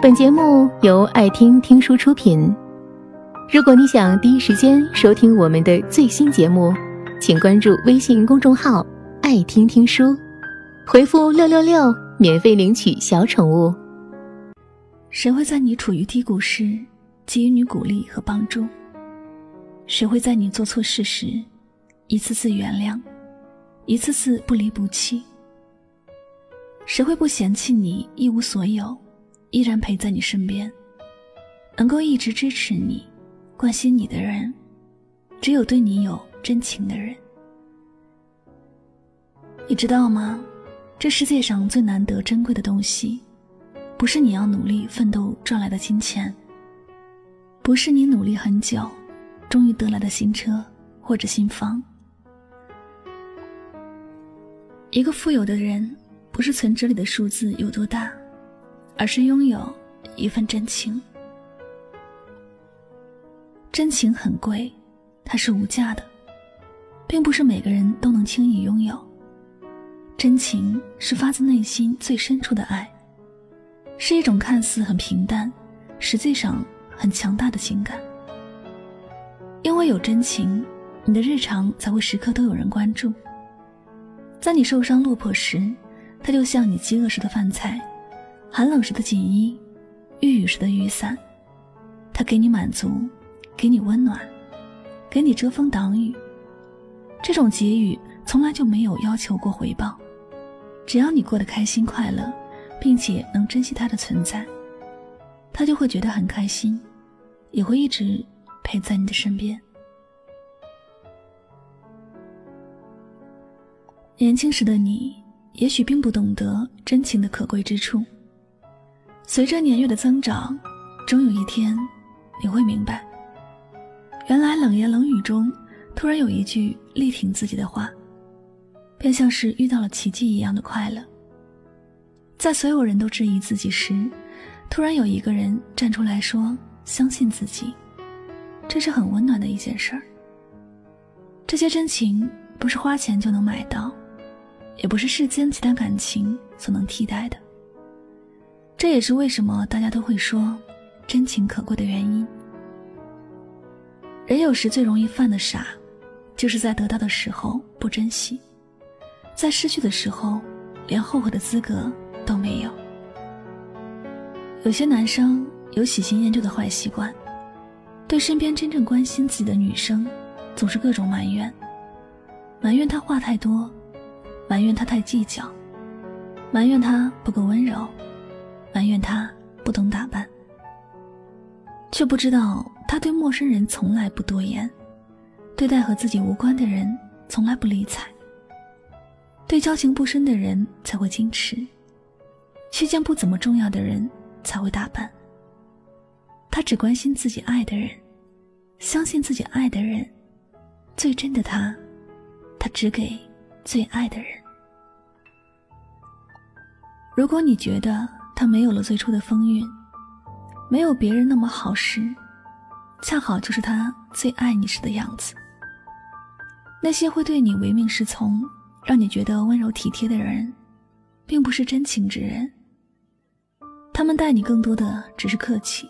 本节目由爱听听书出品。如果你想第一时间收听我们的最新节目，请关注微信公众号“爱听听书”，回复“六六六”免费领取小宠物。谁会在你处于低谷时给予你鼓励和帮助？谁会在你做错事时一次次原谅，一次次不离不弃？谁会不嫌弃你一无所有？依然陪在你身边，能够一直支持你、关心你的人，只有对你有真情的人。你知道吗？这世界上最难得珍贵的东西，不是你要努力奋斗赚来的金钱，不是你努力很久，终于得来的新车或者新房。一个富有的人，不是存折里的数字有多大。而是拥有一份真情。真情很贵，它是无价的，并不是每个人都能轻易拥有。真情是发自内心最深处的爱，是一种看似很平淡，实际上很强大的情感。因为有真情，你的日常才会时刻都有人关注。在你受伤落魄时，他就像你饥饿时的饭菜。寒冷时的锦衣，遇雨时的雨伞，他给你满足，给你温暖，给你遮风挡雨。这种给予从来就没有要求过回报，只要你过得开心快乐，并且能珍惜他的存在，他就会觉得很开心，也会一直陪在你的身边。年轻时的你，也许并不懂得真情的可贵之处。随着年月的增长，终有一天，你会明白，原来冷言冷语中突然有一句力挺自己的话，便像是遇到了奇迹一样的快乐。在所有人都质疑自己时，突然有一个人站出来说：“相信自己。”这是很温暖的一件事儿。这些真情不是花钱就能买到，也不是世间其他感情所能替代的。这也是为什么大家都会说真情可贵的原因。人有时最容易犯的傻，就是在得到的时候不珍惜，在失去的时候连后悔的资格都没有。有些男生有喜新厌旧的坏习惯，对身边真正关心自己的女生，总是各种埋怨，埋怨她话太多，埋怨她太计较，埋怨她不够温柔。埋怨他不懂打扮，却不知道他对陌生人从来不多言，对待和自己无关的人从来不理睬，对交情不深的人才会矜持，去见不怎么重要的人才会打扮。他只关心自己爱的人，相信自己爱的人，最真的他，他只给最爱的人。如果你觉得，他没有了最初的风韵，没有别人那么好时，恰好就是他最爱你时的样子。那些会对你唯命是从，让你觉得温柔体贴的人，并不是真情之人。他们待你更多的只是客气，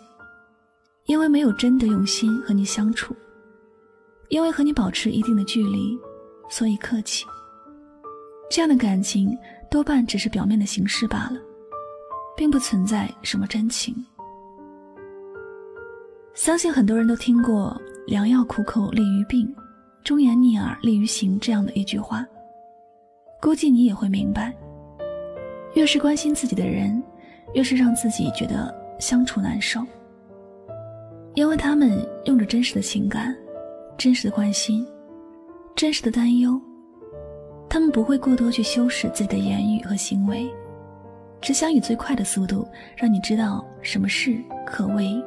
因为没有真的用心和你相处，因为和你保持一定的距离，所以客气。这样的感情多半只是表面的形式罢了。并不存在什么真情。相信很多人都听过“良药苦口利于病，忠言逆耳利于行”这样的一句话。估计你也会明白，越是关心自己的人，越是让自己觉得相处难受。因为他们用着真实的情感、真实的关心、真实的担忧，他们不会过多去修饰自己的言语和行为。只想以最快的速度让你知道什么事可为，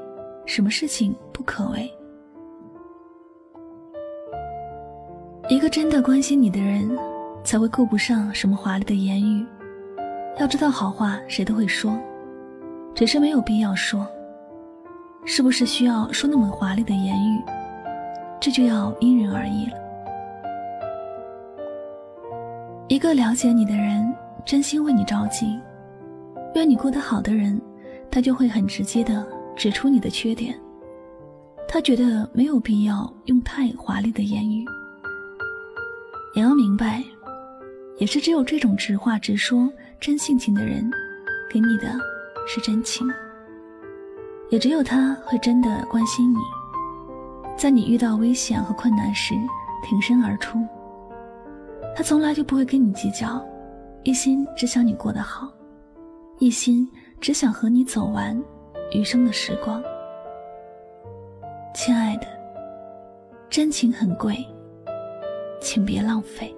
什么事情不可为。一个真的关心你的人，才会顾不上什么华丽的言语。要知道，好话谁都会说，只是没有必要说。是不是需要说那么华丽的言语，这就要因人而异了。一个了解你的人，真心为你着急。愿你过得好的人，他就会很直接的指出你的缺点。他觉得没有必要用太华丽的言语。你要明白，也是只有这种直话直说、真性情的人，给你的是真情。也只有他会真的关心你，在你遇到危险和困难时挺身而出。他从来就不会跟你计较，一心只想你过得好，一心只想和你走完余生的时光。亲爱的，真情很贵，请别浪费。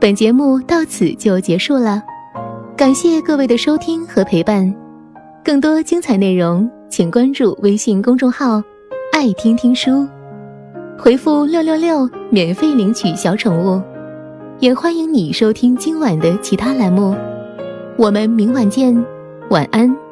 本节目到此就结束了，感谢各位的收听和陪伴。更多精彩内容，请关注微信公众号“爱听听书”。回复六六六，免费领取小宠物，也欢迎你收听今晚的其他栏目。我们明晚见，晚安。